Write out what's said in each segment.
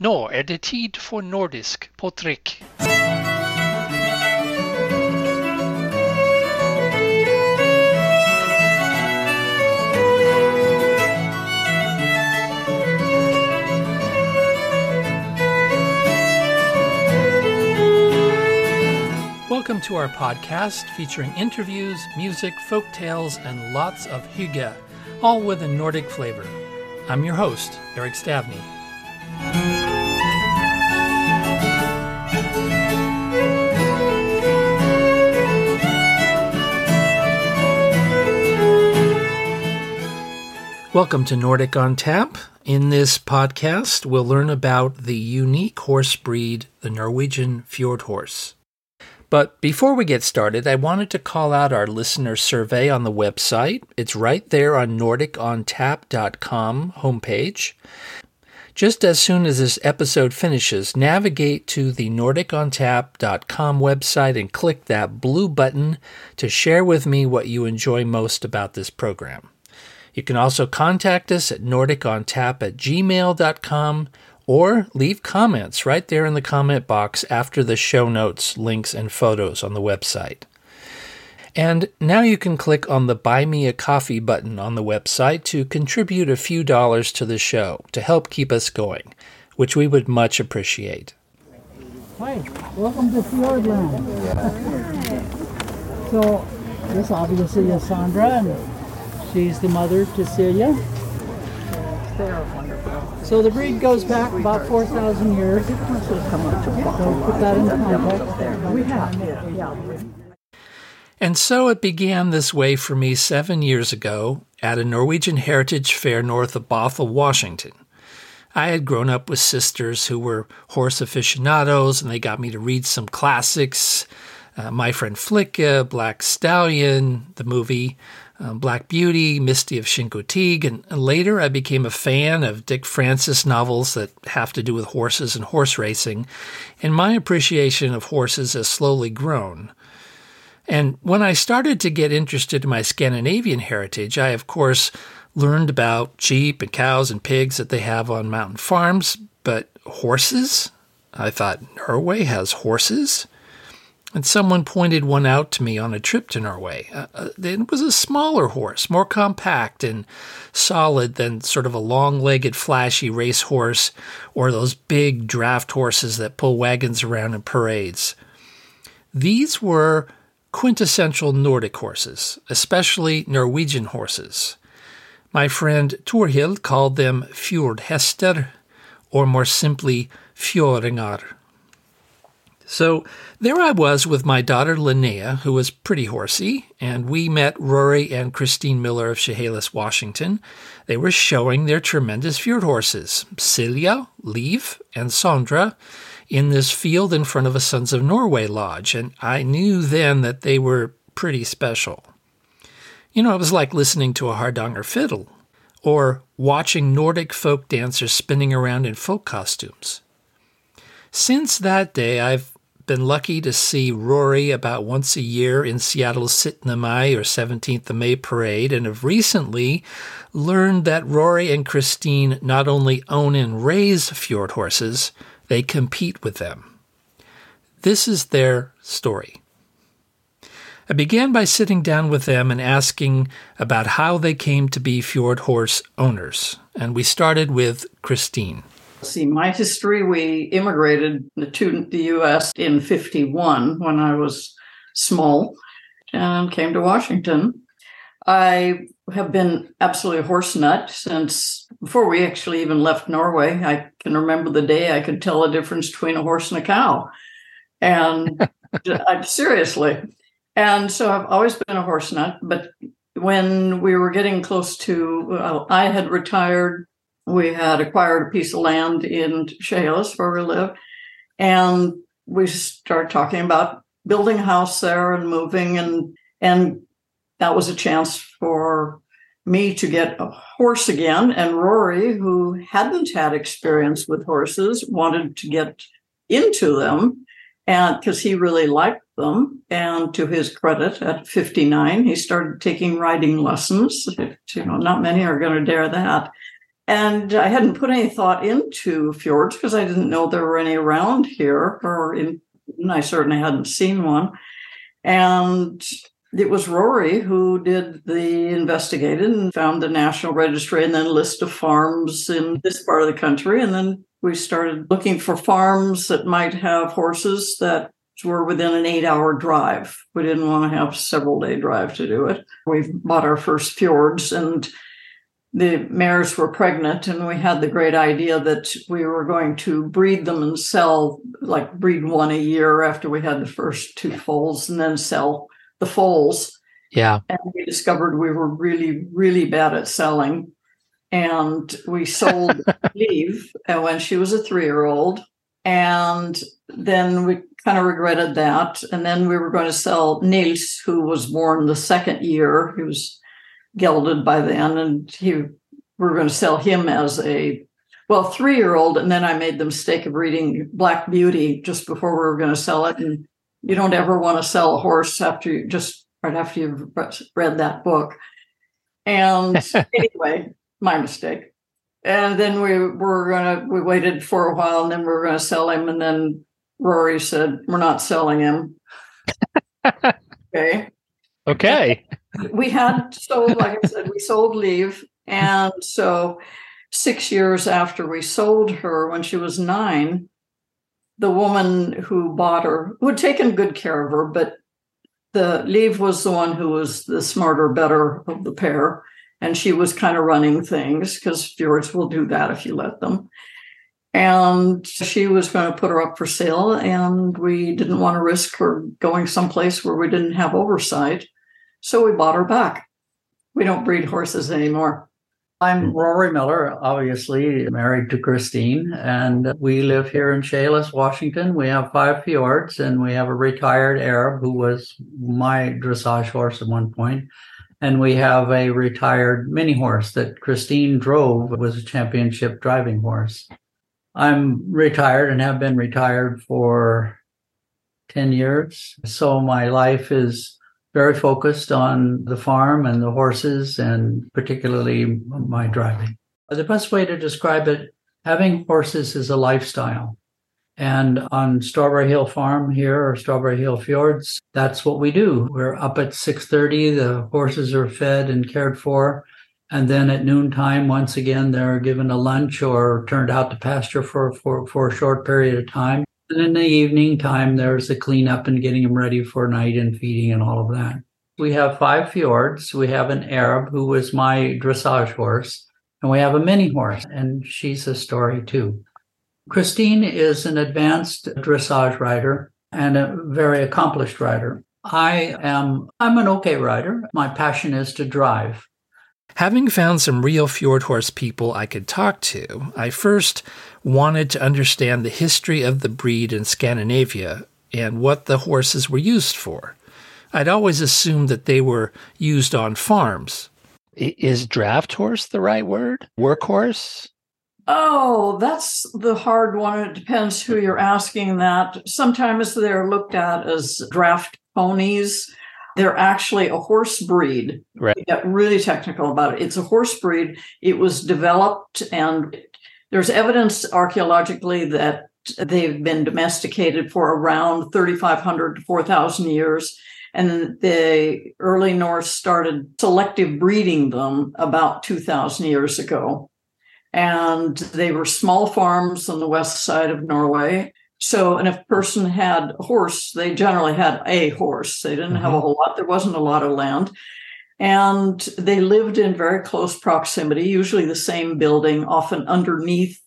Nå är det tid för nordisk tryck. Welcome to our podcast featuring interviews, music, folk tales, and lots of hygge, all with a Nordic flavor. I'm your host, Eric Stavney. Welcome to Nordic on Tap. In this podcast, we'll learn about the unique horse breed, the Norwegian Fjord Horse. But before we get started, I wanted to call out our listener survey on the website. It's right there on nordicontap.com homepage. Just as soon as this episode finishes, navigate to the nordicontap.com website and click that blue button to share with me what you enjoy most about this program. You can also contact us at nordicontap at gmail.com or leave comments right there in the comment box after the show notes, links, and photos on the website. And now you can click on the Buy Me a Coffee button on the website to contribute a few dollars to the show to help keep us going, which we would much appreciate. Hi, welcome to Fjordland. so, this obviously is Sandra, and she's the mother to Silja. So the breed goes back about 4,000 years. So put that in context. We have. And so it began this way for me seven years ago at a Norwegian Heritage Fair north of Bothell, Washington. I had grown up with sisters who were horse aficionados, and they got me to read some classics uh, My Friend Flicka, Black Stallion, the movie, uh, Black Beauty, Misty of Chincoteague, and, and later I became a fan of Dick Francis novels that have to do with horses and horse racing, and my appreciation of horses has slowly grown. And when I started to get interested in my Scandinavian heritage, I, of course, learned about sheep and cows and pigs that they have on mountain farms, but horses? I thought, Norway has horses? And someone pointed one out to me on a trip to Norway. Uh, uh, it was a smaller horse, more compact and solid than sort of a long legged, flashy race horse or those big draft horses that pull wagons around in parades. These were quintessential Nordic horses, especially Norwegian horses. My friend Torhild called them fjordhester, or more simply fjordingar. So there I was with my daughter Linnea, who was pretty horsey, and we met Rory and Kristin Miller of Chehalis, Washington. They were showing their tremendous fjord horses, Silja, Liv, and Sondra, in this field in front of a Sons of Norway lodge, and I knew then that they were pretty special. You know, it was like listening to a Hardanger fiddle, or watching Nordic folk dancers spinning around in folk costumes. Since that day, I've been lucky to see Rory about once a year in Seattle's 17 May or 17th of May parade, and have recently learned that Rory and Kristin not only own and raise fjord horses, they compete with them. This is their story. I began by sitting down with them and asking about how they came to be fjord horse owners, and we started with Kristin. See, my history, we immigrated to the US in 51 when I was small and came to Washington. I have been absolutely a horse nut since before we actually even left Norway. I can remember the day I could tell the difference between a horse and a cow. And I, seriously. And so I've always been a horse nut. But when we were getting close to, well, I had retired. We had acquired a piece of land in Chehalis where we live. And we started talking about building a house there and moving and and that was a chance for me to get a horse again. And Rory, who hadn't had experience with horses, wanted to get into them and because he really liked them. And to his credit, at 59, he started taking riding lessons. You know, not many are going to dare that. And I hadn't put any thought into fjords because I didn't know there were any around here, or in, I certainly hadn't seen one. And it was Rory who did the investigating and found the national registry and then list of farms in this part of the country. And then we started looking for farms that might have horses that were within an eight hour drive. We didn't want to have several day drive to do it. We bought our first fjords and the mares were pregnant and we had the great idea that we were going to breed them and sell like breed one a year after we had the first two foals and then sell the foals. Yeah. And we discovered we were really, really bad at selling. And we sold Liv and uh, when she was a three year old. And then we kind of regretted that. And then we were going to sell Nils, who was born the second year. He was gelded by then. And he we were going to sell him as a well, three year old. And then I made the mistake of reading Black Beauty just before we were going to sell it. And you don't ever want to sell a horse after you just right after you've read that book. And anyway, my mistake. And then we were gonna we waited for a while and then we were gonna sell him. And then Rory said, We're not selling him. okay. Okay. we had sold, like I said, we sold Liv. And so six years after we sold her when she was nine, the woman who bought her, who had taken good care of her, but the Liv was the one who was the smarter, better of the pair. And she was kind of running things because fjords will do that if you let them. And she was going to put her up for sale, and we didn't want to risk her going someplace where we didn't have oversight. So we bought her back. We don't breed horses anymore. I'm hmm. Rory Miller, obviously married to Kristin, and we live here in Chehalis, Washington. We have five fjords, and we have a retired Arab who was my dressage horse at one point, and we have a retired mini horse that Kristin drove. It was a championship driving horse. I'm retired and have been retired for 10 years. So my life is very focused on the farm and the horses and particularly my driving. The best way to describe it, having horses is a lifestyle. And on Strawberry Hill Farm here or Strawberry Hill Fjords, that's what we do. We're up at 6:30, the horses are fed and cared for, and then at noontime once again they're given a lunch or turned out to pasture for for, for a short period of time. And in the evening time, there's the cleanup and getting them ready for night and feeding and all of that. We have five fjords. We have an Arab who was my dressage horse, and we have a mini horse, and she's a story too. Kristin is an advanced dressage rider and a very accomplished rider. I am I'm an okay rider. My passion is to drive. Having found some real fjord horse people I could talk to, I first wanted to understand the history of the breed in Scandinavia and what the horses were used for. I'd always assumed that they were used on farms. Is draft horse the right word? Workhorse? Oh, that's the hard one. It depends who you're asking that. Sometimes they're looked at as draft ponies. They're actually a horse breed. Right. get really technical about it. It's a horse breed. It was developed, and there's evidence archaeologically that they've been domesticated for around 3,500 to 4,000 years. And the early Norse started selective breeding them about 2,000 years ago. And they were small farms on the west side of Norway. So, and if a person had a horse, they generally had a horse. They didn't mm-hmm. have a whole lot. There wasn't a lot of land. And they lived in very close proximity, usually the same building, often underneath,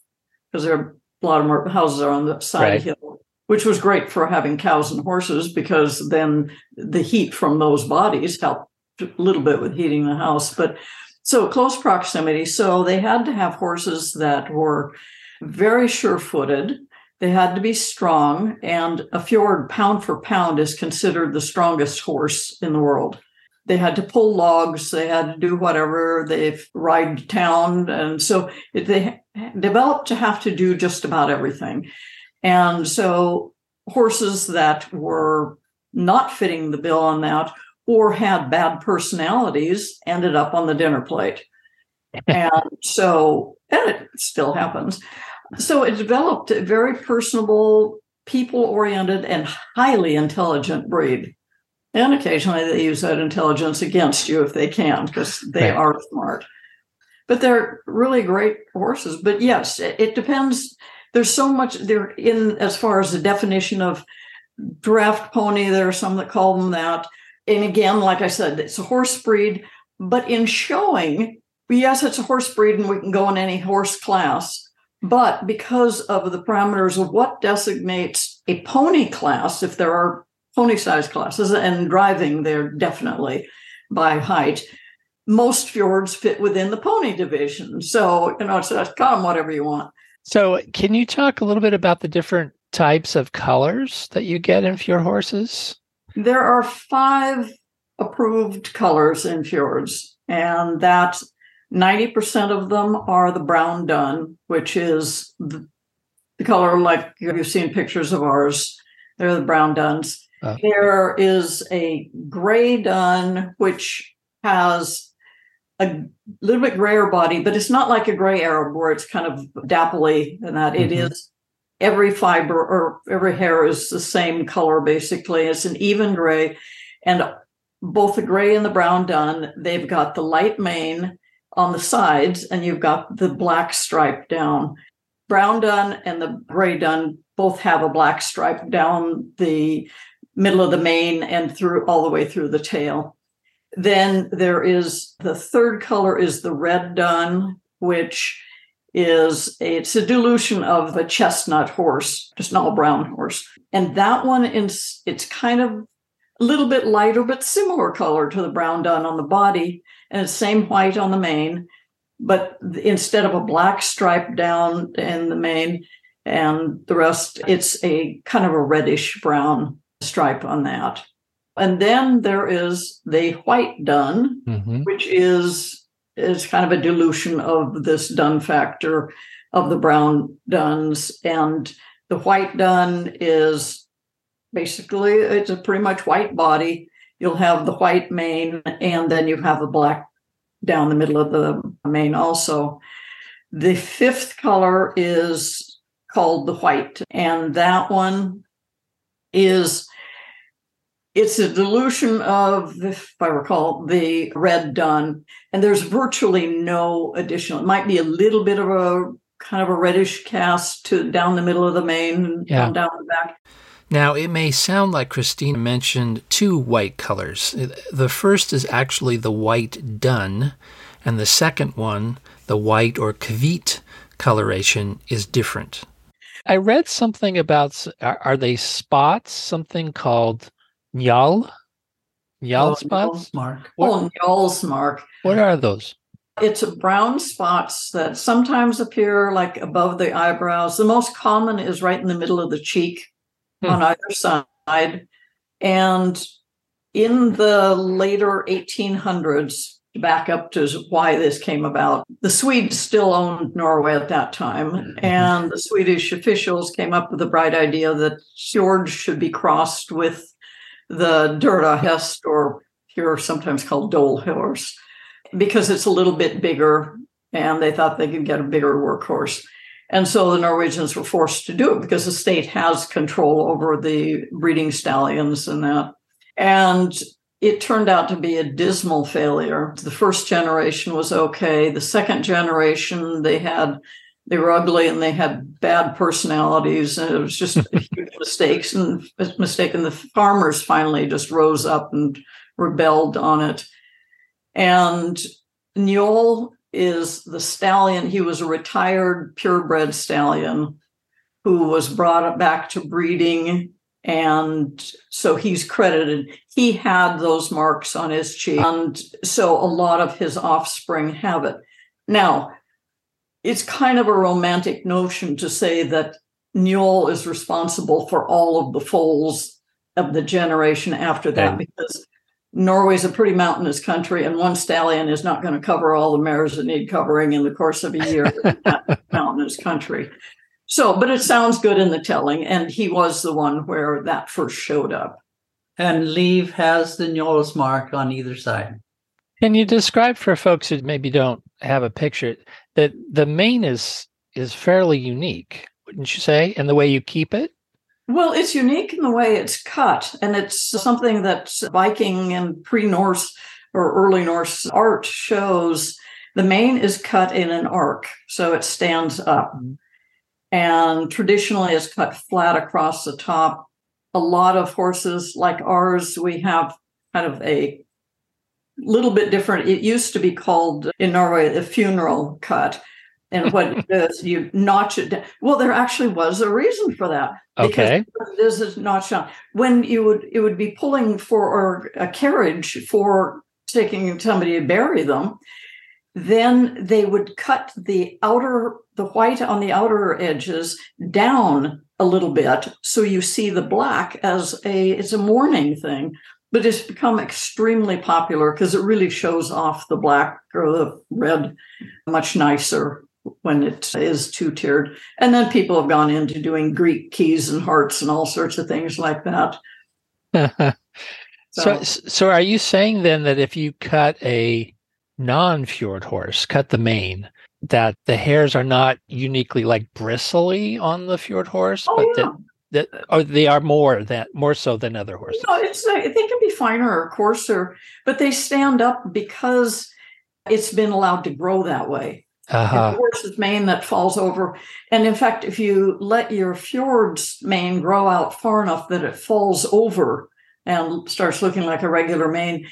because there are a lot of more houses are on the side right. hill, which was great for having cows and horses because then the heat from those bodies helped a little bit with heating the house. But so close proximity. So they had to have horses that were very sure footed. They had to be strong. And a fjord, pound for pound, is considered the strongest horse in the world they had to pull logs they had to do whatever they ride to town and so they developed to have to do just about everything and so horses that were not fitting the bill on that or had bad personalities ended up on the dinner plate and so, and it still happens. So it developed a very personable, people oriented, and highly intelligent breed. And occasionally they use that intelligence against you if they can, because they Right. are smart. But they're really great horses. But yes, it, it depends. There's so much there in as far as the definition of draft pony. There are some that call them that. And again, like I said, it's a horse breed. But in showing, yes, it's a horse breed and we can go in any horse class. But because of the parameters of what designates a pony class, if there are pony size classes and driving, they're definitely by height. Most fjords fit within the pony division. So, you know, it's just call them whatever you want. So, can you talk a little bit about the different types of colors that you get in fjord horses? There are five approved colors in fjords, and that 90% of them are the brown dun, which is the, color like you've seen pictures of ours. They're the brown duns. Oh. There is a gray dun, which has a little bit grayer body, but it's not like a gray Arab where it's kind of dapply and that it Mhm. is every fiber or every hair is the same color basically. It's an even gray. And both the gray and the brown dun, they've got the light mane on the sides and you've got the black stripe down. Brown dun and the gray dun both have a black stripe down the middle of the mane and through all the way through the tail. Then there is the third color is the red dun, which is a, it's a dilution of a chestnut horse, just an all brown horse. And that one is it's kind of a little bit lighter, but similar color to the brown dun on the body, and it's same white on the mane. But instead of a black stripe down in the mane and the rest, it's a kind of a reddish brown stripe on that. And then there is the white dun, Mm-hmm. which is is kind of a dilution of this dun factor of the brown duns and the white dun is basically it's a pretty much white body you'll have the white mane and then you have a black down the middle of the mane also the fifth color is called the white and that one is it's a dilution of, if I recall, the red dun, and there's virtually no additional. It might be a little bit of a kind of a reddish cast to down the middle of the mane and Yeah. down, down the back. Now, it may sound like Kristin mentioned two white colors. The first is actually the white dun, and the second one, the white or kvit coloration, is different. I read something about are, are they spots? Something called nyal, nyal Oh, spots. Mark. What- Oh, Njol's mark. What are those? It's brown spots that sometimes appear like above the eyebrows. The most common is right in the middle of the cheek Hmm. on either side. And in the later 1800s, back up to why this came about, the Swedes still owned Norway at that time. And the Swedish officials came up with the bright idea that fjords should be crossed with the Durda hest, or here sometimes called Dole horse because it's a little bit bigger and they thought they could get a bigger workhorse. And so the Norwegians were forced to do it because the state has control over the breeding stallions and that. And it turned out to be a dismal failure. The first generation was okay. The second generation, they had they were ugly and they had bad personalities, and it was just huge mistakes and mistake. And the farmers finally just rose up and rebelled on it. And Njol is the stallion. He was a retired purebred stallion who was brought back to breeding. And so he's credited. He had those marks on his cheek. And so a lot of his offspring have it. Now, it's kind of a romantic notion to say that Njol is responsible for all of the foals of the generation after that Yeah. because Norway's a pretty mountainous country, and one stallion is not going to cover all the mares that need covering in the course of a year in that mountainous country. So, but it sounds good in the telling, and he was the one where that first showed up. And Liv has the Njol's mark on either side. Can you describe for folks who maybe don't have a picture. that the mane is is fairly unique, wouldn't you say, in the way you keep it? Well, it's unique in the way it's cut, and it's something that Viking and pre Norse or early Norse art shows. The mane is cut in an arc, so it stands up. And traditionally, it's cut flat across the top. A lot of horses like ours, we have kind of a little bit different. It used to be called in Norway the funeral cut. And what it is, you notch it down. Well, there actually was a reason for that. Okay. This is notched down. When you would it would be pulling for or a carriage for taking somebody to bury them, then they would cut the outer the white on the outer edges down a little bit so you see the black as a it's a mourning thing but it's become extremely popular because it really shows off the black or the red much nicer when it is two tiered. And then people have gone into doing Greek keys and hearts and all sorts of things like that. so, so, so are you saying then that if you cut a non-fjord horse, cut the mane, that the hairs are not uniquely like bristly on the fjord horse, oh, but yeah. that that or they are more that more so than other horses. No, it's they can be finer or coarser, but they stand up because it's been allowed to grow that way. Uh-huh. The horse's mane that falls over, and in fact, if you let your fjord's mane grow out far enough that it falls over and starts looking like a regular mane,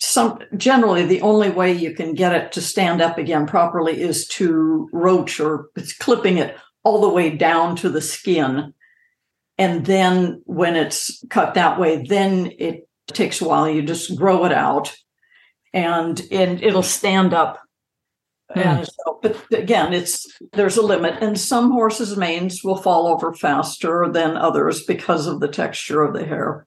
some generally the only way you can get it to stand up again properly is to roach or it's clipping it all the way down to the skin. And then when it's cut that way then it takes a while. You just grow it out and and it'll stand up Hmm. and so, but again it's there's a limit and some horses manes will fall over faster than others because of the texture of the hair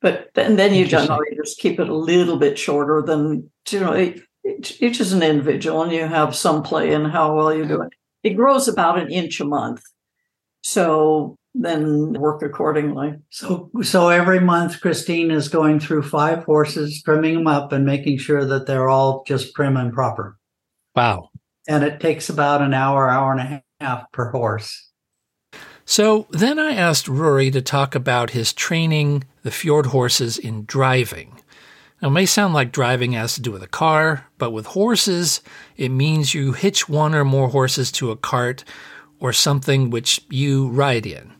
but and then you generally just keep it a little bit shorter than you know each is an individual and you have some play in how well you do it it grows about an inch a month so then work accordingly. So, so every month, Kristin is going through five horses, trimming them up, and making sure that they're all just prim and proper. Wow! And it takes about an hour, hour and a half per horse. So then I asked Rory to talk about his training the fjord horses in driving. Now, it may sound like driving has to do with a car, but with horses, it means you hitch one or more horses to a cart or something which you ride in.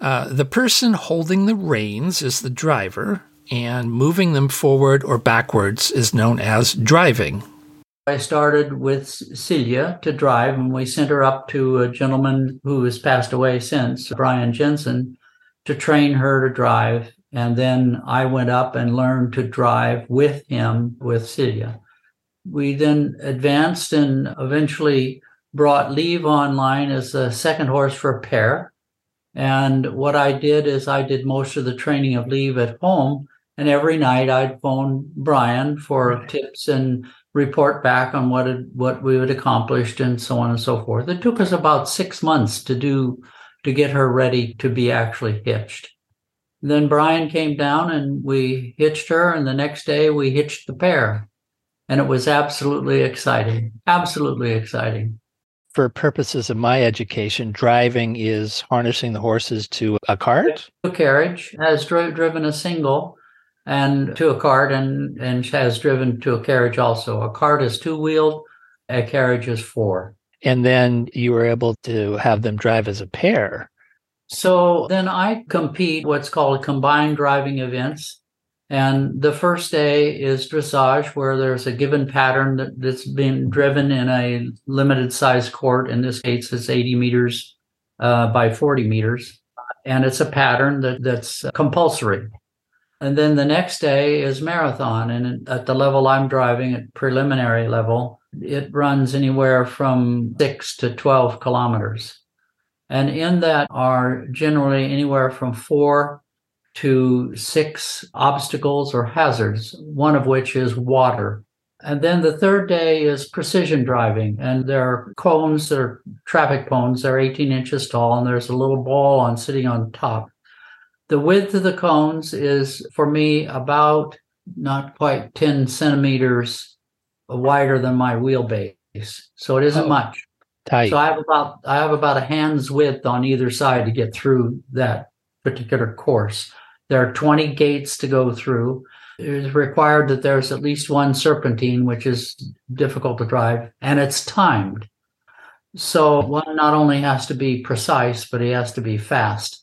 Uh, the person holding the reins is the driver, and moving them forward or backwards is known as driving. I started with Silja to drive, and we sent her up to a gentleman who has passed away since, Brian Jensen, to train her to drive. And then I went up and learned to drive with him, with Silja. We then advanced and eventually brought Liv online as a second horse for a pair and what I did is I did most of the training of Liv at home. And every night I'd phone Brian for tips and report back on what had, what we had accomplished and so on and so forth. It took us about six months to do to get her ready to be actually hitched. Then Brian came down and we hitched her, and the next day we hitched the pair. And it was absolutely exciting. Absolutely exciting for purposes of my education, driving is harnessing the horses to a cart? A carriage has dri- driven a single and to a cart and, and has driven to a carriage also. A cart is two wheeled, a carriage is four. And then you were able to have them drive as a pair. So then I compete what's called combined driving events. And the first day is dressage, where there's a given pattern that, that's been driven in a limited size court. In this case, it's 80 meters uh, by 40 meters. And it's a pattern that, that's compulsory. And then the next day is marathon. And at the level I'm driving, at preliminary level, it runs anywhere from six to 12 kilometers. And in that are generally anywhere from four to six obstacles or hazards, one of which is water. And then the third day is precision driving. And there are cones that are traffic cones. They're 18 inches tall, and there's a little ball on sitting on top. The width of the cones is for me about not quite 10 centimeters wider than my wheelbase, so it isn't Oh. much. Tight. So I have about I have about a hand's width on either side to get through that particular course. There are 20 gates to go through. It is required that there's at least one serpentine, which is difficult to drive, and it's timed. So one not only has to be precise, but he has to be fast.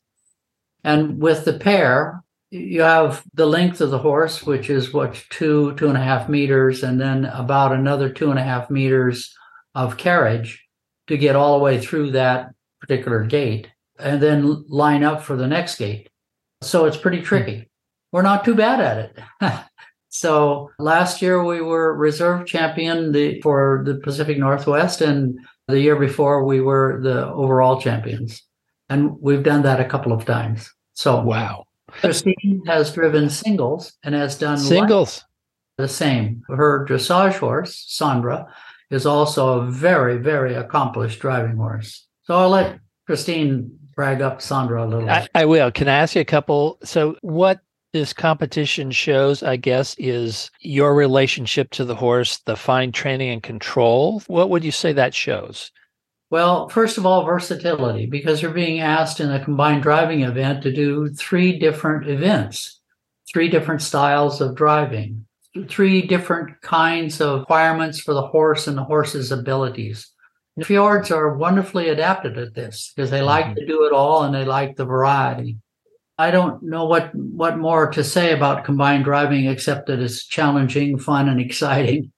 And with the pair, you have the length of the horse, which is what two, two and a half meters, and then about another two and a half meters of carriage to get all the way through that particular gate and then line up for the next gate. So it's pretty hmm. tricky. We're not too bad at it. so last year we were reserve champion the, for the Pacific Northwest, and the year before we were the overall champions. And we've done that a couple of times. So wow. Kristin has driven singles and has done Singles. the same. Her dressage horse, Sandra, is also a very, very accomplished driving horse. So I'll let Kristin brag up Sandra a little. I, I will. Can I ask you a couple? So, what this competition shows, I guess, is your relationship to the horse, the fine training and control. What would you say that shows? Well, first of all, versatility, because you're being asked in a combined driving event to do three different events, three different styles of driving, three different kinds of requirements for the horse and the horse's abilities. The fjords are wonderfully adapted at this because they like to mm-hmm. do it all and they like the variety. I don't know what, what more to say about combined driving except that it's challenging, fun, and exciting.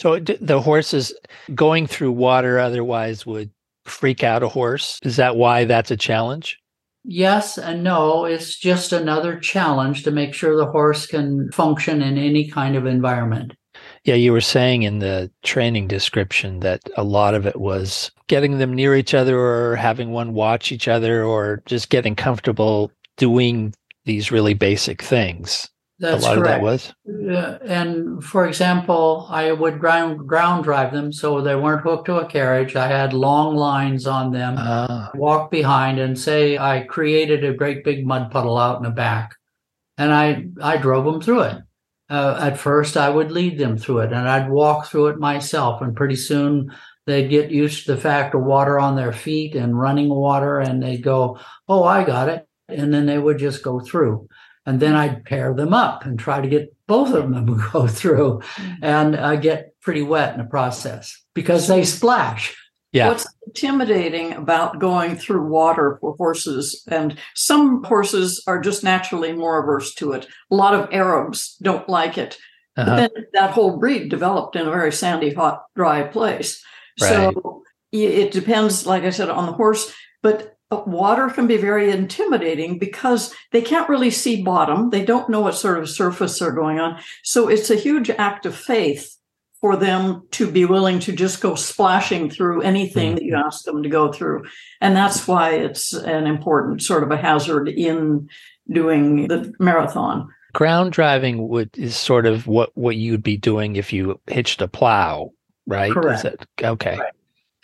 So, the horses going through water otherwise would freak out a horse. Is that why that's a challenge? Yes and no. It's just another challenge to make sure the horse can function in any kind of environment. Yeah, you were saying in the training description that a lot of it was getting them near each other or having one watch each other or just getting comfortable doing these really basic things. That's a lot correct. of that was. Uh, and for example, I would ground ground drive them so they weren't hooked to a carriage. I had long lines on them. Ah, walk behind and say I created a great big mud puddle out in the back, and I I drove them through it. Uh, at first, I would lead them through it, and I'd walk through it myself. And pretty soon, they'd get used to the fact of water on their feet and running water, and they'd go, "Oh, I got it," and then they would just go through. And then I'd pair them up and try to get both of them to go through, and I get pretty wet in the process because they splash. yeah. What's intimidating about going through water for horses? And some horses are just naturally more averse to it. A lot of Arabs don't like it. Uh-huh. But then that whole breed developed in a very sandy, hot, dry place. Right. So it depends, like I said, on the horse. But uh, water can be very intimidating because they can't really see bottom. They don't know what sort of surface they're going on. So it's a huge act of faith for them to be willing to just go splashing through anything that you ask them to go through. And that's why it's an important sort of a hazard in doing the marathon. Ground driving would is sort of what what you'd be doing if you hitched a plow, right? Is Correct. that- okay. Right.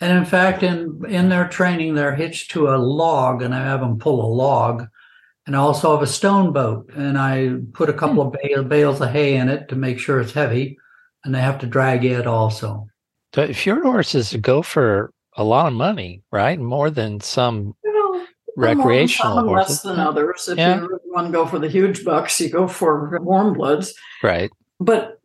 And in fact, in in their training, they're hitched to a log, and I have them pull a log. And I also have a stone boat, and I put a hmm. couple of bale, bales of hay in it to make sure it's heavy, and they have to drag it also. So if your horses go for a lot of money, right? More than some You know, some recreational more horses. less than others. If Yeah. you really want to go for the huge bucks, you go for warm bloods. Right. But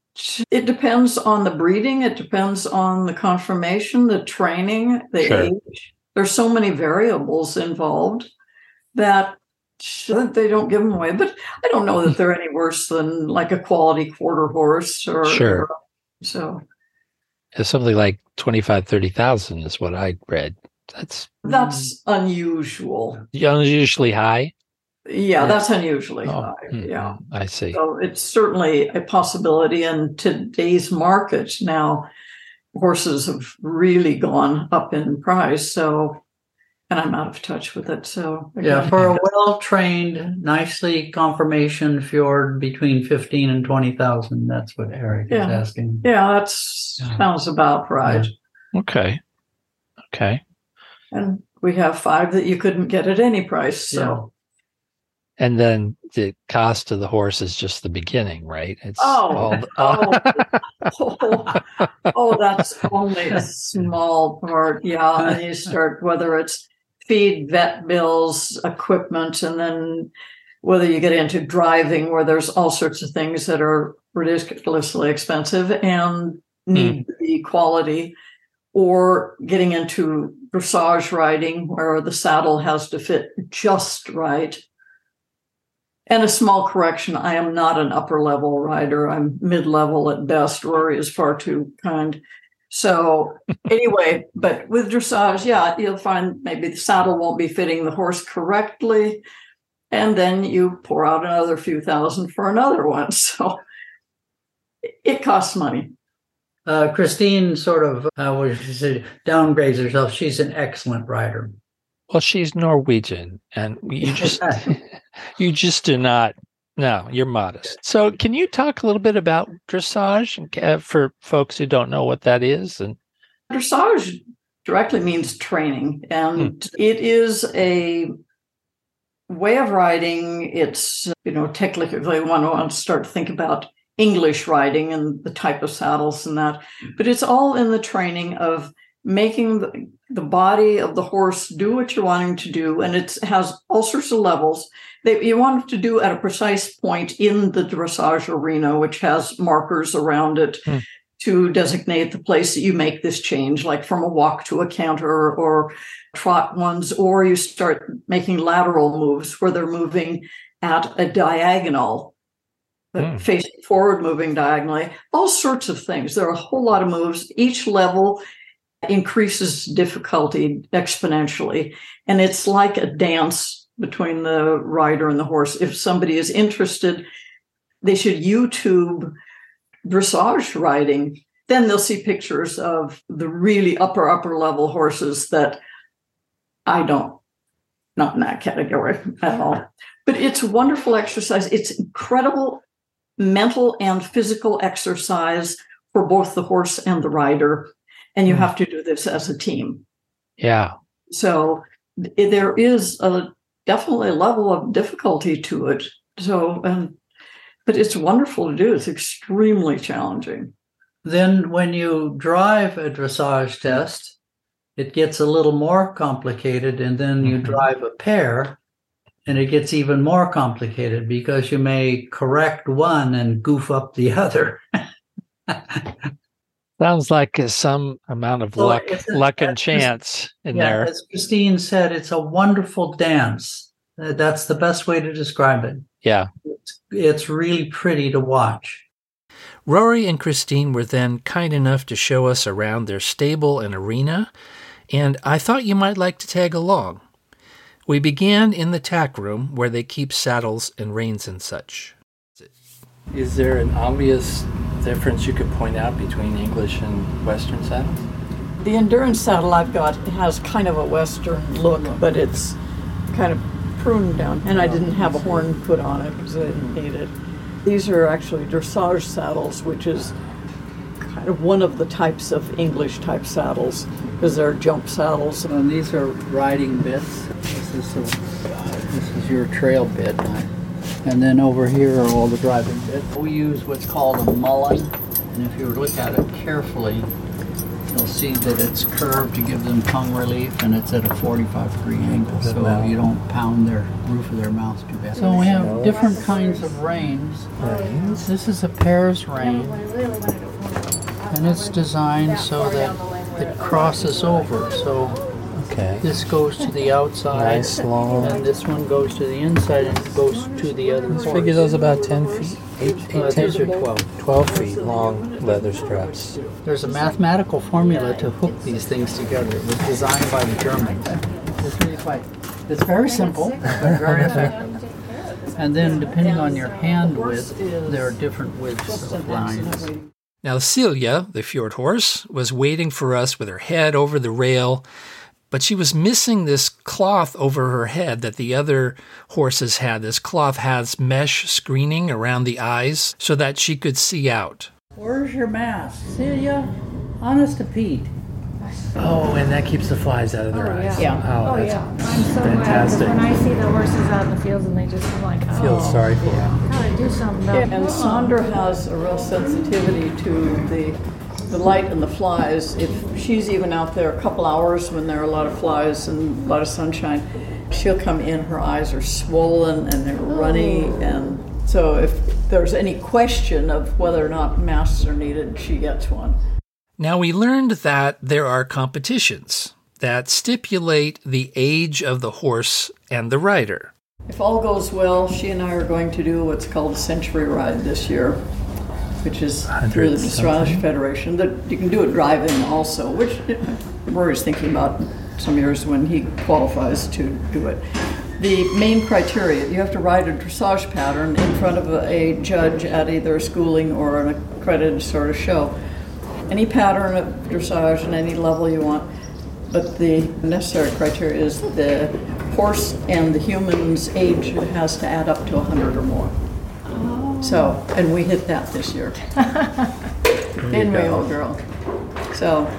it depends on the breeding. It depends on the conformation, the training, the Sure. age. There's so many variables involved that that they don't give them away. But I don't know that they're any worse than like a quality quarter horse or Sure. so It's something like 25, 30,000 is what I read. That's that's unusual. unusually high. Yeah, that's unusually Oh, high. mm, Yeah. I see. So it's certainly a possibility in today's market. Now, horses have really gone up in price. So, and I'm out of touch with it. So, Yeah, for a well trained, nicely conformation fjord between fifteen and twenty thousand. That's what Eric Yeah. is asking. yeah, that's Yeah. sounds about right. Okay. Okay. And we have five that you couldn't get at any price. So, And then the cost of the horse is just the beginning, right? It's oh, the, oh, oh, oh, that's only a small part. Yeah. And you start, whether it's feed, vet bills, equipment, and then whether you get into driving, where there's all sorts of things that are ridiculously expensive and need mm. the quality, or getting into dressage riding, where the saddle has to fit just right and a small correction I am not an upper level rider. I'm mid level at best. Rory is far too kind. So, anyway, but with dressage, yeah, you'll find maybe the saddle won't be fitting the horse correctly. And then you pour out another few thousand for another one. So, it costs money. Uh, Kristin sort of, uh, what she downgrades herself. She's an excellent rider. Well, she's Norwegian, and you just you just do not. No, you're modest. So, can you talk a little bit about dressage uh, for folks who don't know what that is? And dressage directly means training, and hmm. it is a way of riding. It's you know technically one wants to start to think about English riding and the type of saddles and that, but it's all in the training of making the, the body of the horse do what you're wanting to do and it has all sorts of levels that you want to do at a precise point in the dressage arena which has markers around it hmm. to designate the place that you make this change like from a walk to a canter or trot ones or you start making lateral moves where they're moving at a diagonal hmm. facing forward moving diagonally all sorts of things there are a whole lot of moves each level increases difficulty exponentially. And it's like a dance between the rider and the horse. If somebody is interested, they should YouTube dressage riding. Then they'll see pictures of the really upper, upper level horses that I don't, not in that category at all. But it's a wonderful exercise. It's incredible mental and physical exercise for both the horse and the rider and you mm. have to do this as a team. Yeah. So there is a definitely a level of difficulty to it. So, um, but it's wonderful to do. It's extremely challenging. Then, when you drive a dressage test, it gets a little more complicated, and then you mm-hmm. drive a pair, and it gets even more complicated because you may correct one and goof up the other. Sounds like some amount of luck, luck and chance in yeah, there. As Kristin said, it's a wonderful dance. Uh, that's the best way to describe it. Yeah. It's, it's really pretty to watch. Rory and Kristin were then kind enough to show us around their stable and arena, and I thought you might like to tag along. We began in the tack room where they keep saddles and reins and such. Is there an obvious difference you could point out between English and Western saddles? The endurance saddle I've got has kind of a Western look, but it's kind of pruned down. And I didn't have a horn put on it because I didn't need it. These are actually dressage saddles, which is kind of one of the types of English type saddles because they're jump saddles. And these are riding bits. This is, a, uh, this is your trail bit. And then over here are all the driving bits. We use what's called a mullen, and if you look at it carefully, you'll see that it's curved to give them tongue relief, and it's at a 45 degree angle, so you don't pound their roof of their mouth too bad. So we have different kinds of reins. Reins. This is a Pears rein, and it's designed so that it crosses over. So Okay. This goes to the outside. Nice long. And this one goes to the inside and it goes to the other. Let's figure those about 10 feet. Eight, eight, uh, 10, 12. 12 feet long leather straps. There's a mathematical formula to hook these things together. It was designed by the Germans. It's really quite, it's very simple, but very effective. And then depending on your hand width, there are different widths of lines. Now, Silja, the fjord horse, was waiting for us with her head over the rail but she was missing this cloth over her head that the other horses had. This cloth has mesh screening around the eyes so that she could see out. Where's your mask? Silja, honest to Pete. Oh, and that keeps the flies out of their Oh, eyes. yeah. Oh, Oh, that's yeah. I'm so glad, 'cause fantastic. when I see the horses out in the fields and they just, I'm like, I feel oh, sorry for them. gotta do something about And it. Sandra has a real sensitivity to the, the light and the flies. If she's even out there a couple hours when there are a lot of flies and a lot of sunshine, she'll come in, her eyes are swollen and they're oh. runny. And so if there's any question of whether or not masks are needed, she gets one. Now, we learned that there are competitions that stipulate the age of the horse and the rider. If all goes well, she and I are going to do what's called a century ride this year, which is through the Dressage Federation. That you can do it driving also, which Rory's thinking about some years when he qualifies to do it. The main criteria, you have to ride a dressage pattern in front of a, a judge at either a schooling or an accredited sort of show. Any pattern of dressage and any level you want, but the necessary criteria is the horse and the human's age has to add up to 100 or more. So, and we hit that this year. In we old girl. So,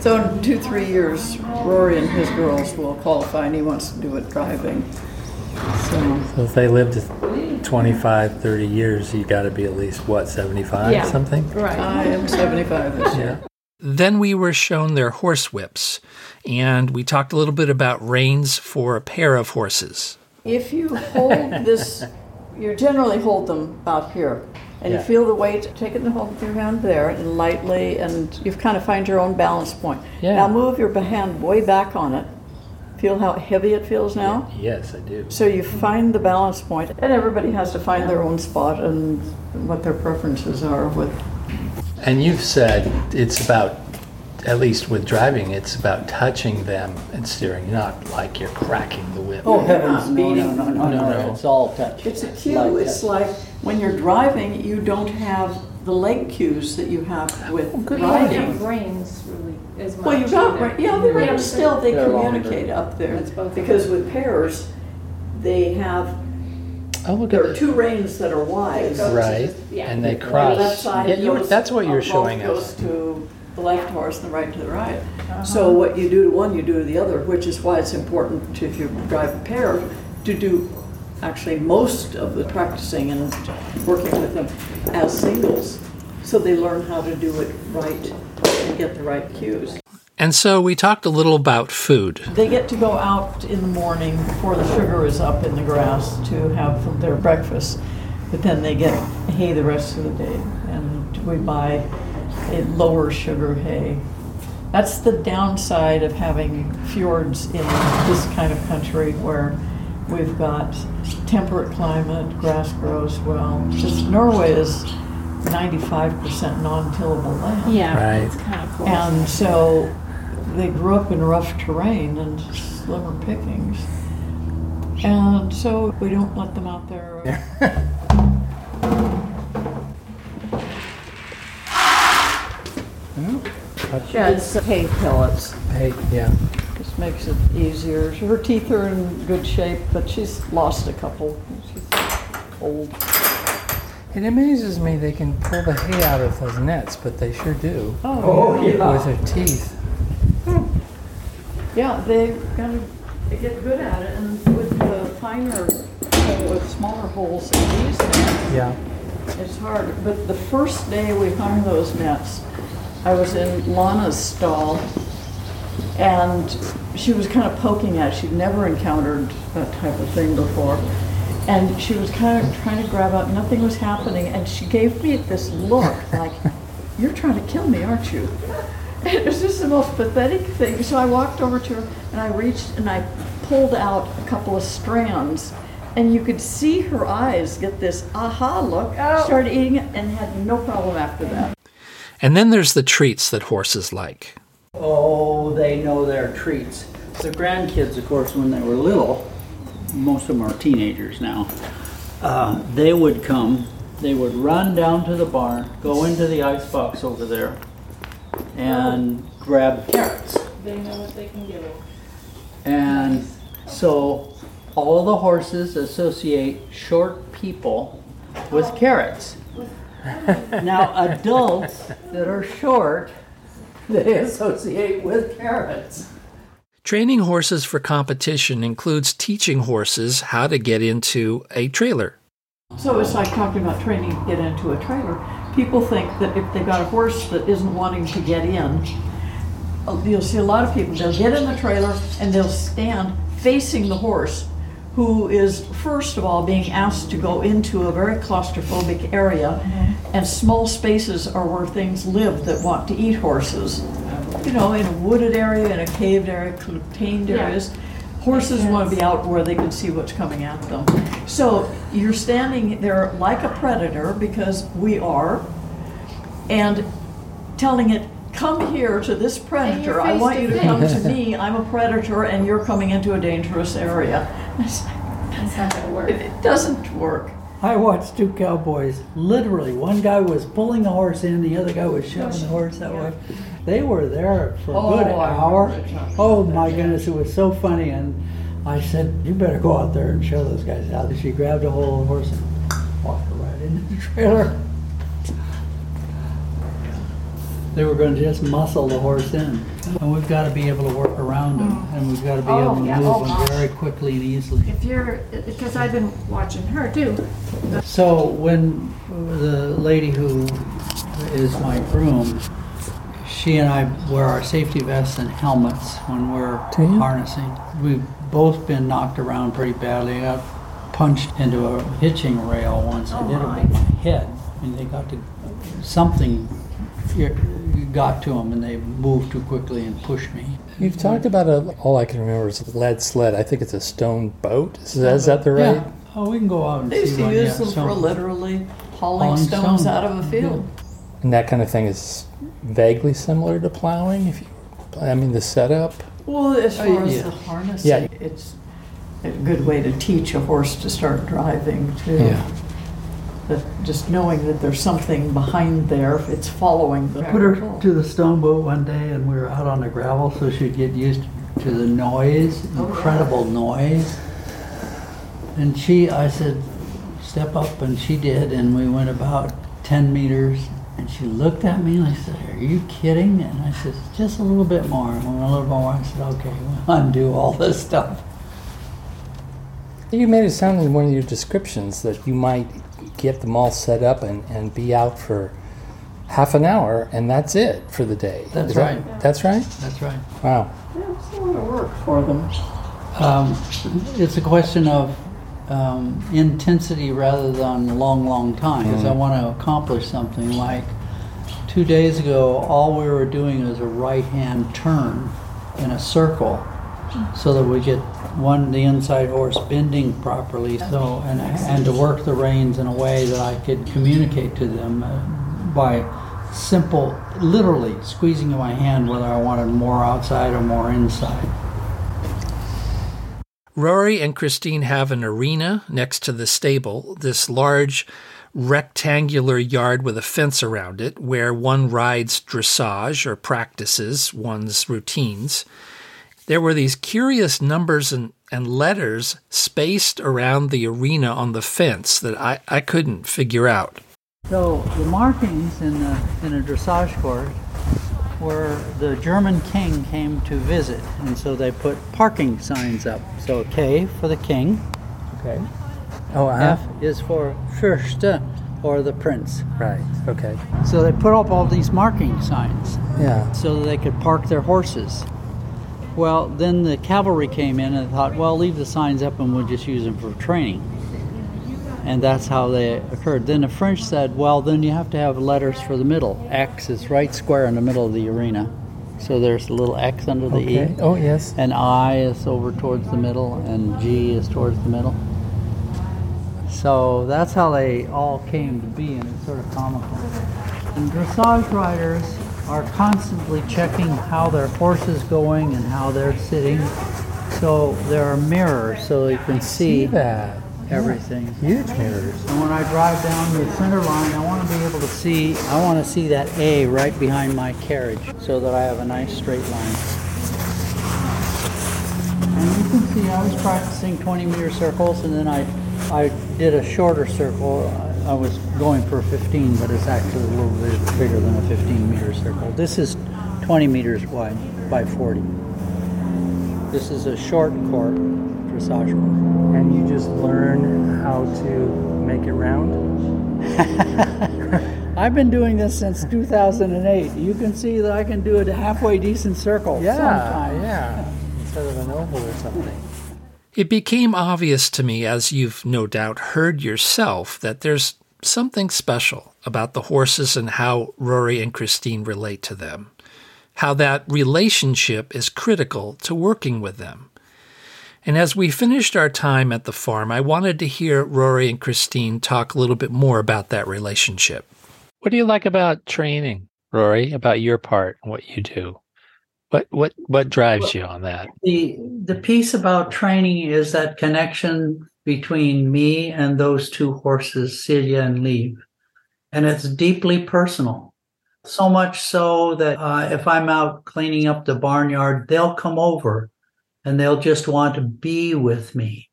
so in two, three years, Rory and his girls will qualify and he wants to do it driving. So, So if they lived 25, 30 years, you got to be at least, what, 75 Yeah. something? Right. I am 75 this year. Yeah. Then we were shown their horse whips, and we talked a little bit about reins for a pair of horses. If you hold this, you generally hold them about here. And Yeah. you feel the weight, take it the hold with your hand there and lightly, and you kind of find your own balance point. Yeah. Now move your hand way back on it. Feel how heavy it feels now? Yes, I do. So you find the balance point, and everybody has to find their own spot and what their preferences are with. And you've said it's about, at least with driving, it's about touching them and steering, not like you're cracking the whip. Oh, heavens, no, no, no, no, No, no, no. it's all touch. It's a cue. It's like when you're driving, you don't have the leg cues that you have with We don't riding. have brains really as much. Well, you got, either. right- yeah, the reins still, they They're longer. communicate up there. That's both. Because with pairs, they have, Oh, look there at are two reins that are wide. right, Yeah. and they The cross. left side Yeah, you were- goes- that's what you're both showing goes us. to the left horse and the right to the right. Uh-huh. So what you do to one, you do to the other, which is why it's important to, if you drive a pair, to do actually most of the practicing and working with them as singles. So they learn how to do it right and get the right cues. And so we talked a little about food. They get to go out in the morning before the sugar is up in the grass to have their breakfast, but then they get hay the rest of the day, and we buy a lower sugar hay. That's the downside of having fjords in this kind of country where we've got temperate climate, grass grows well. Just Norway is 95% non-tillable land. Yeah, Right. it's kind of cool. And so they grew up in rough terrain and slimmer pickings. And so we don't let them out there. Yeah, it's hay pellets. Hey, yeah. Just makes it easier. Her teeth are in good shape, but she's lost a couple. She's old. It amazes me they can pull the hay out of those nets, but they sure do. Oh, oh With their teeth. Yeah, they kind of get good at it, and with the finer, with smaller holes in these nets, Yeah. it's hard. But the first day we hung those nets, I was in Lana's stall, and she was kind of poking at it. She'd never encountered that type of thing before. And she was kind of trying to grab out, nothing was happening, and she gave me this look like, You're trying to kill me, aren't you? It was just the most pathetic thing. So I walked over to her and I reached and I pulled out a couple of strands. And you could see her eyes get this aha look, oh. started eating it, and had no problem after that. And then there's the treats that horses like. Oh, they know their treats. The grandkids, of course, when they were little, most of them are teenagers now, uh, they would come, they would run down to the barn, go into the ice box over there, and grab carrots. They know what they can do. And so all the horses associate short people with carrots. Now, adults that are short they associate with carrots. Training horses for competition includes teaching horses how to get into a trailer. So it's like talking about training to get into a trailer. People think that if they got a horse that isn't wanting to get in, uh, you'll see a lot of people, they'll get in the trailer and they'll stand facing the horse, who is, first of all, being asked to go into a very claustrophobic area. And small spaces are where things live that want to eat horses. You know, in a wooded area, in a caved area, contained Yeah. areas. Horses want to be out where they can see what's coming at them. So you're standing there like a predator, because we are, and telling it, come here to this predator. I want you to face." come to me. I'm a predator and you're coming into a dangerous area. That's not gonna work. It doesn't work. I watched two cowboys. Literally, one guy was pulling the horse in, the other guy was shoving the horse that way. They were there for a Oh, good I hour. Oh my goodness, it was so funny. And I said, "You better go out there and show those guys how." She grabbed a hold of the horse and walked her right into the trailer. They were going to just muscle the horse in, and we've got to be able to work around them, mm. and we've got to be Oh, able to yeah. move Oh, them gosh. very quickly and easily. If you're, because I've been watching her too. So when the lady who is my groom, she and I wear our safety vests and helmets when we're Do you? harnessing. We've both been knocked around pretty badly. I got punched into a hitching rail once. I Oh, did it my. with my head. and they got to something got to them and they moved too quickly and pushed me. You've talked about a, all I can remember is a lead sled. I think it's a stone boat. Is that, is that the right? Yeah. Oh, we can go out and They used see to one. use yeah, them so- for literally hauling Hauling stones stone. out of a field. And that kind of thing is vaguely similar to plowing. If you, I mean, the setup. Well, as Oh, far as the harnessing, Yeah. it's a good way to teach a horse to start driving too. That just knowing that there's something behind there, it's following the. I put her to the stone boat one day and we were out on the gravel so she'd get used to the noise, oh, incredible noise. And she, I said, step up, and she did, and we went about 10 meters. And she looked at me and I said, Are you kidding? And I said, Just a little bit more. And a little more. I said, Okay, we'll undo all this stuff. You made it sound in one of your descriptions that you might get them all set up and, and be out for half an hour and that's it for the day. That's Is that- right. That's right? That's right. Wow. Yeah, It's a lot of work for them. Um, it's a question of um, intensity rather than long, long time. Because I want to accomplish something like two days ago, all we were doing was a right hand turn in a circle so that we get one, the inside horse bending properly. So, and, and to work the reins in a way that I could communicate to them uh, by simple, literally squeezing in my hand whether I wanted more outside or more inside. Rory and Kristin have an arena next to the stable, this large rectangular yard with a fence around it where one rides dressage or practices one's routines. There were these curious numbers and, and letters spaced around the arena on the fence that I, I couldn't figure out. So the markings in the in a dressage court where the German king came to visit, and so they put parking signs up. So K for the king, Okay. Oh, uh F is for Fürste, or the prince. Right. Okay. So they put up all these marking signs Yeah. so that they could park their horses. Well, then the cavalry came in and thought, well, leave the signs up and we'll just use them for training. And that's how they occurred. Then the French said, well, then you have to have letters for the middle. X is right square in the middle of the arena. So there's a little X under the Okay. E. Oh, yes. And I is over towards the middle, and G is towards the middle. So that's how they all came to be, and it's sort of comical. And dressage riders are constantly checking how their horse is going and how they're sitting. So there are mirrors so you can see See that. everything. Huge mirrors. And when I drive down the center line, I want to be able to see, I want to see that A right behind my carriage so that I have a nice straight line. And you can see I was practicing 20 meter circles and then I, I did a shorter circle. I was going for 15, but it's actually a little bit bigger than a 15 meter circle. This is 20 meters wide by 40. This is a short court dressage course. And you just learn how to make it round? I've been doing this since 2008. You can see that I can do a halfway decent circle sometimes. yeah. Instead of an oval or something. It became obvious to me, as you've no doubt heard yourself, that there's something special about the horses and how Rory and Kristin relate to them. How that relationship is critical to working with them. And as we finished our time at the farm, I wanted to hear Rory and Kristin talk a little bit more about that relationship. What do you like about training, Rory, about your part and what you do? What what what drives you on that? The the piece about training is that connection between me and those two horses, Silja and Liv. And it's deeply personal. So much so that uh, if I'm out cleaning up the barnyard, they'll come over and they'll just want to be with me.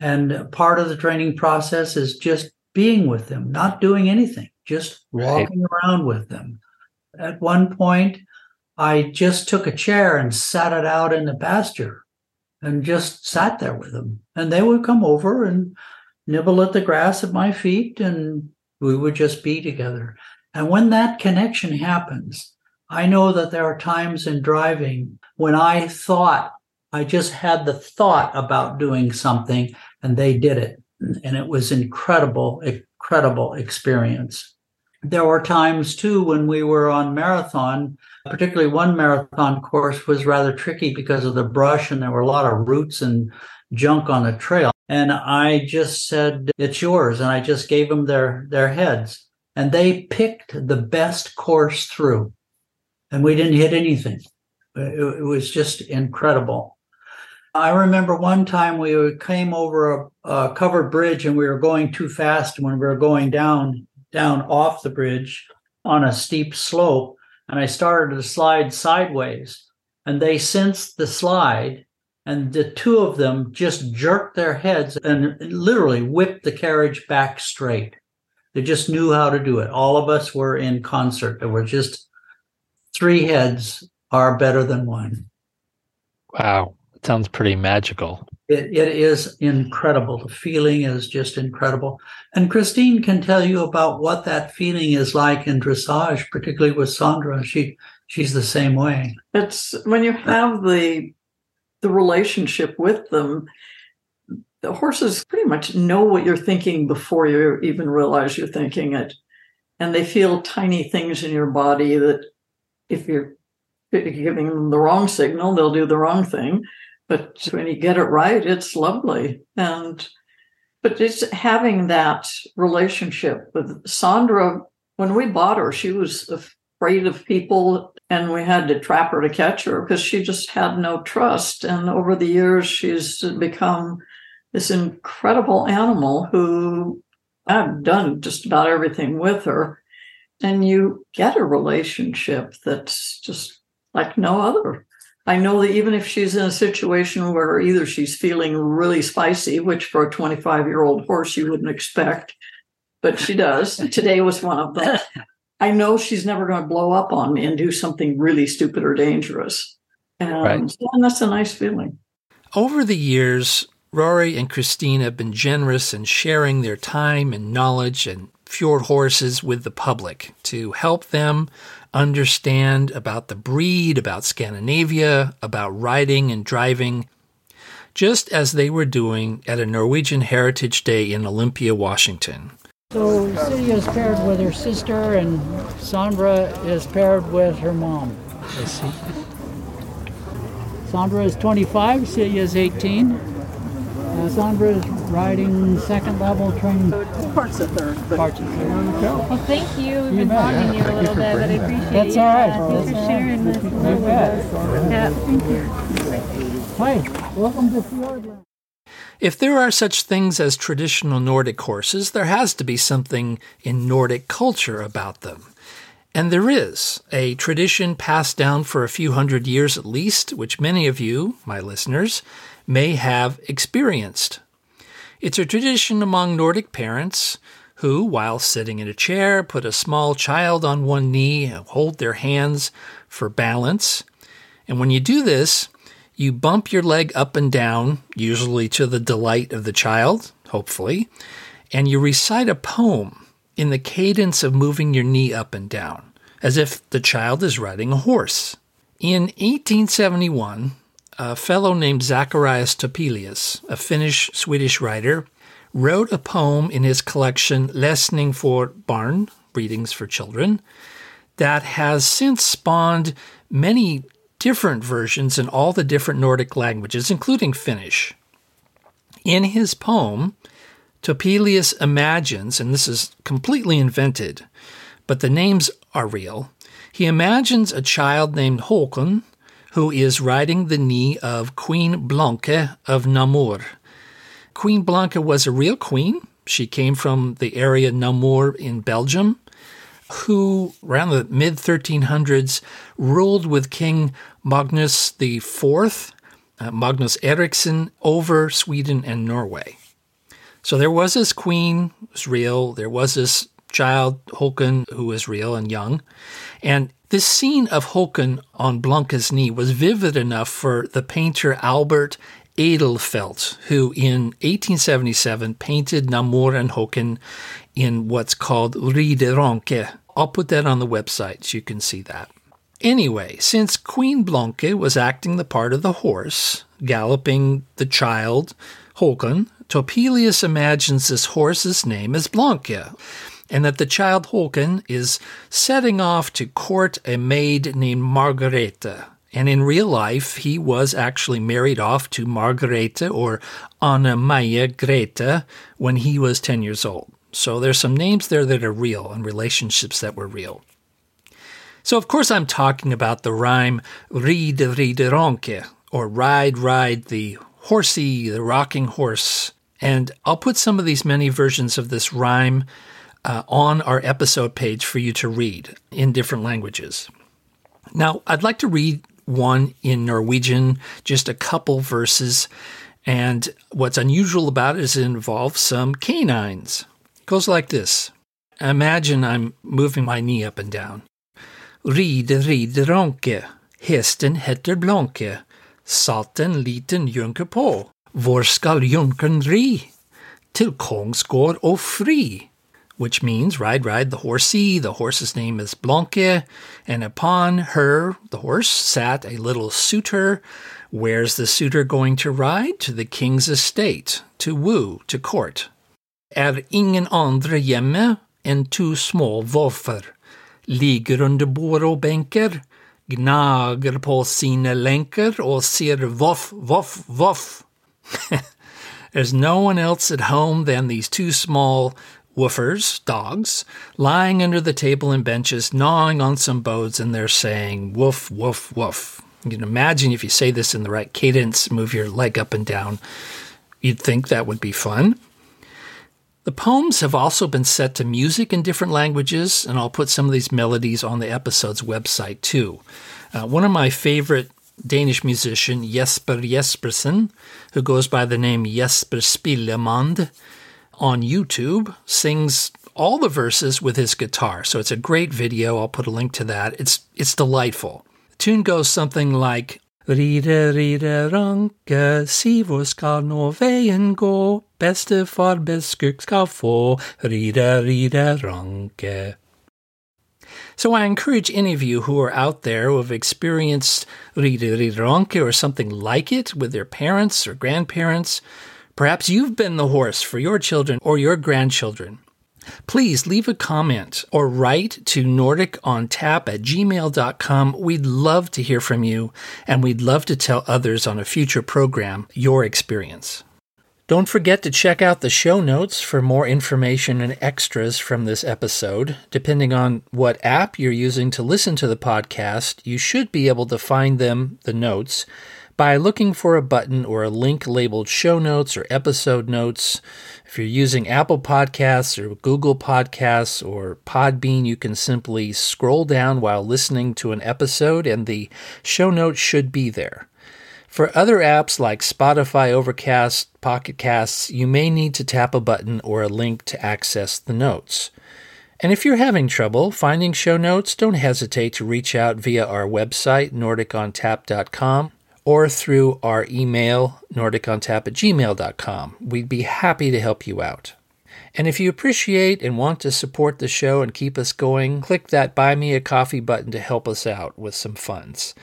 And part of the training process is just being with them, not doing anything, just Right. walking around with them. At one point, I just took a chair and sat it out in the pasture and just sat there with them. And they would come over and nibble at the grass at my feet, and we would just be together. And when that connection happens, I know that there are times in driving when I thought I just had the thought about doing something and they did it. And it was incredible, incredible experience. There were times too when we were on marathon, particularly one marathon course was rather tricky because of the brush and there were a lot of roots and junk on the trail. And I just said, it's yours. And I just gave them their, their heads and they picked the best course through and we didn't hit anything. It, it was just incredible. I remember one time we came over a, a covered bridge and we were going too fast when we were going down down off the bridge on a steep slope and I started to slide sideways and they sensed the slide and the two of them just jerked their heads and literally whipped the carriage back straight. They just knew how to do it. All of us were in concert. There were just three heads are better than one. Wow. It sounds pretty magical. It, it is incredible. The feeling is just incredible. And Kristin can tell you about what that feeling is like in dressage, particularly with Sandra. She she's the same way. It's when you have the the relationship with them, the horses pretty much know what you're thinking before you even realize you're thinking it. And they feel tiny things in your body that if you're giving them the wrong signal, they'll do the wrong thing. But when you get it right, it's lovely. And but it's having that relationship with Sandra. When we bought her, she was afraid of people, and we had to trap her to catch her because she just had no trust. And over the years, she's become this incredible animal who I've done just about everything with her. And you get a relationship that's just like no other. I know that even if she's in a situation where either she's feeling really spicy, which for a 25 year old horse you wouldn't expect, but she does. Today was one of them. I know she's never going to blow up on me and do something really stupid or dangerous. And, Right. and that's a nice feeling. Over the years, Rory and Kristin have been generous in sharing their time and knowledge and fjord horses with the public to help them understand about the breed, about Scandinavia, about riding and driving, just as they were doing at a Norwegian Heritage Day in Olympia, Washington. So Silja is paired with her sister, and Sandra is paired with her mom. I see. Sandra is 25, Silja is 18. Uh, Sandra is riding second level training. Parts of third. Parts of third. Well, thank you. We've You been bet. talking to you a little bit, but I appreciate That's you. all right. uh, Thanks for sharing right. this You with bet. us. Yeah, thank you. Hi, welcome to Fjordland. If there are such things as traditional Nordic horses, there has to be something in Nordic culture about them. And there is a tradition passed down for a few hundred years at least, which many of you, my listeners, may have experienced. It's a tradition among Nordic parents who, while sitting in a chair, put a small child on one knee and hold their hands for balance. And when you do this, you bump your leg up and down, usually to the delight of the child, hopefully, and you recite a poem in the cadence of moving your knee up and down, as if the child is riding a horse. In 1871, a fellow named Zacharias Topelius, a Finnish Swedish writer, wrote a poem in his collection Läsning för barn, Readings for Children, that has since spawned many different versions in all the different Nordic languages, including Finnish. In his poem, Topelius imagines, and this is completely invented, but the names are real. He imagines a child named Håkon who is riding the knee of Queen Blanca of Namur. Queen Blanca was a real queen. She came from the area Namur in Belgium, who around the mid 1300s ruled with King Magnus IV, uh, Magnus Eriksson, over Sweden and Norway. So there was this queen, was real. There was this child, Håkon, who was real and young. And this scene of Håkon on Blanca's knee was vivid enough for the painter Albert Edelfelt, who in 1877 painted Namur and Håkon in what's called Rideronke. I'll put that on the website so you can see that. Anyway, since Queen Blanca was acting the part of the horse, galloping the child, Håkon, Topelius imagines this horse's name as Blanca, and that the child Håkon is setting off to court a maid named Margareta. And in real life, he was actually married off to Margareta or Anna Maya Greta when he was 10 years old. So there's some names there that are real and relationships that were real. So, of course, I'm talking about the rhyme Ride, ride, ronke, or ride, ride the horsey, the rocking horse. And I'll put some of these many versions of this rhyme uh, on our episode page for you to read in different languages. Now, I'd like to read one in Norwegian, just a couple verses. And what's unusual about it is it involves some canines. It goes like this Imagine I'm moving my knee up and down. Ride, ride, ronke. Hesten heter Blanke. Satt en liten junker på. Var skall junkern ri? Till Kongsgård och fri. Which means ride, ride the horsey. The horse's name is Blanke. And upon her, the horse, sat a little suitor. Where's the suitor going to ride? To the king's estate, to woo, to court. Er ingen andre hjemme än two små voffer. Ligger under bänkar, gnager på sina länkar och ser voff, voff, voff. There's no one else at home than these two small woofers, dogs, lying under the table and benches, gnawing on some bones, and they're saying woof, woof, woof. You can imagine if you say this in the right cadence, move your leg up and down, you'd think that would be fun. The poems have also been set to music in different languages, and I'll put some of these melodies on the episode's website too. Uh, one of my favorite Danish musician, Jesper Jespersen, who goes by the name Jesper Spillemand, on YouTube, sings all the verses with his guitar. So it's a great video. I'll put a link to that. It's it's delightful. The tune goes something like Ride, ride, ranke, si hvor skal nå veien gå, bestefar beskuk skal få, ride, ride, ranke. So I encourage any of you who are out there who have experienced Ride, ride, ranke or something like it with their parents or grandparents, perhaps you've been the horse for your children or your grandchildren. Please leave a comment or write to nordicontap at gmail.com. We'd love to hear from you, and we'd love to tell others on a future program your experience. Don't forget to check out the show notes for more information and extras from this episode. Depending on what app you're using to listen to the podcast, you should be able to find them, the notes, by looking for a button or a link labeled show notes or episode notes. If you're using Apple Podcasts or Google Podcasts or Podbean, you can simply scroll down while listening to an episode and the show notes should be there. For other apps like Spotify, Overcast, Pocket Casts, you may need to tap a button or a link to access the notes. And if you're having trouble finding show notes, don't hesitate to reach out via our website, nordicontap.com, or through our email, nordicontap at gmail.com. We'd be happy to help you out. And if you appreciate and want to support the show and keep us going, click that Buy Me a Coffee button to help us out with some funds.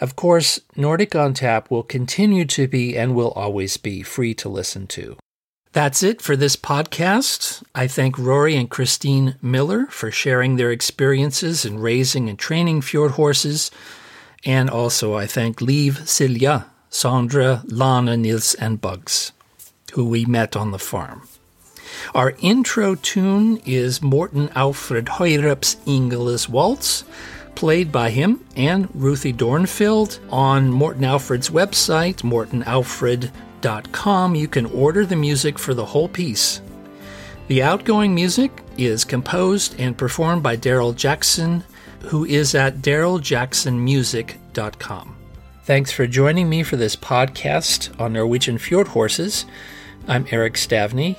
Of course, Nordic on Tap will continue to be and will always be free to listen to. That's it for this podcast. I thank Rory and Kristin Miller for sharing their experiences in raising and training fjord horses. And also, I thank Liv, Silja, Sandra, Lana, Nils, and Bugs, who we met on the farm. Our intro tune is Morten Alfred Høyrup's Ingles Waltz, played by him and Ruthie Dornfeld on Morten Alfred's website, mortenalfred.com you can order the music for the whole piece. The outgoing music is composed and performed by Daryl Jackson, who is at daryljacksonmusic.com. Thanks for joining me for this podcast on Norwegian fjord horses. I'm Eric Stavney,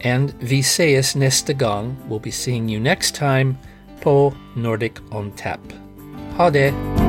and Vi ses neste gang. We'll be seeing you next time på Nordic on Tap. Ha det!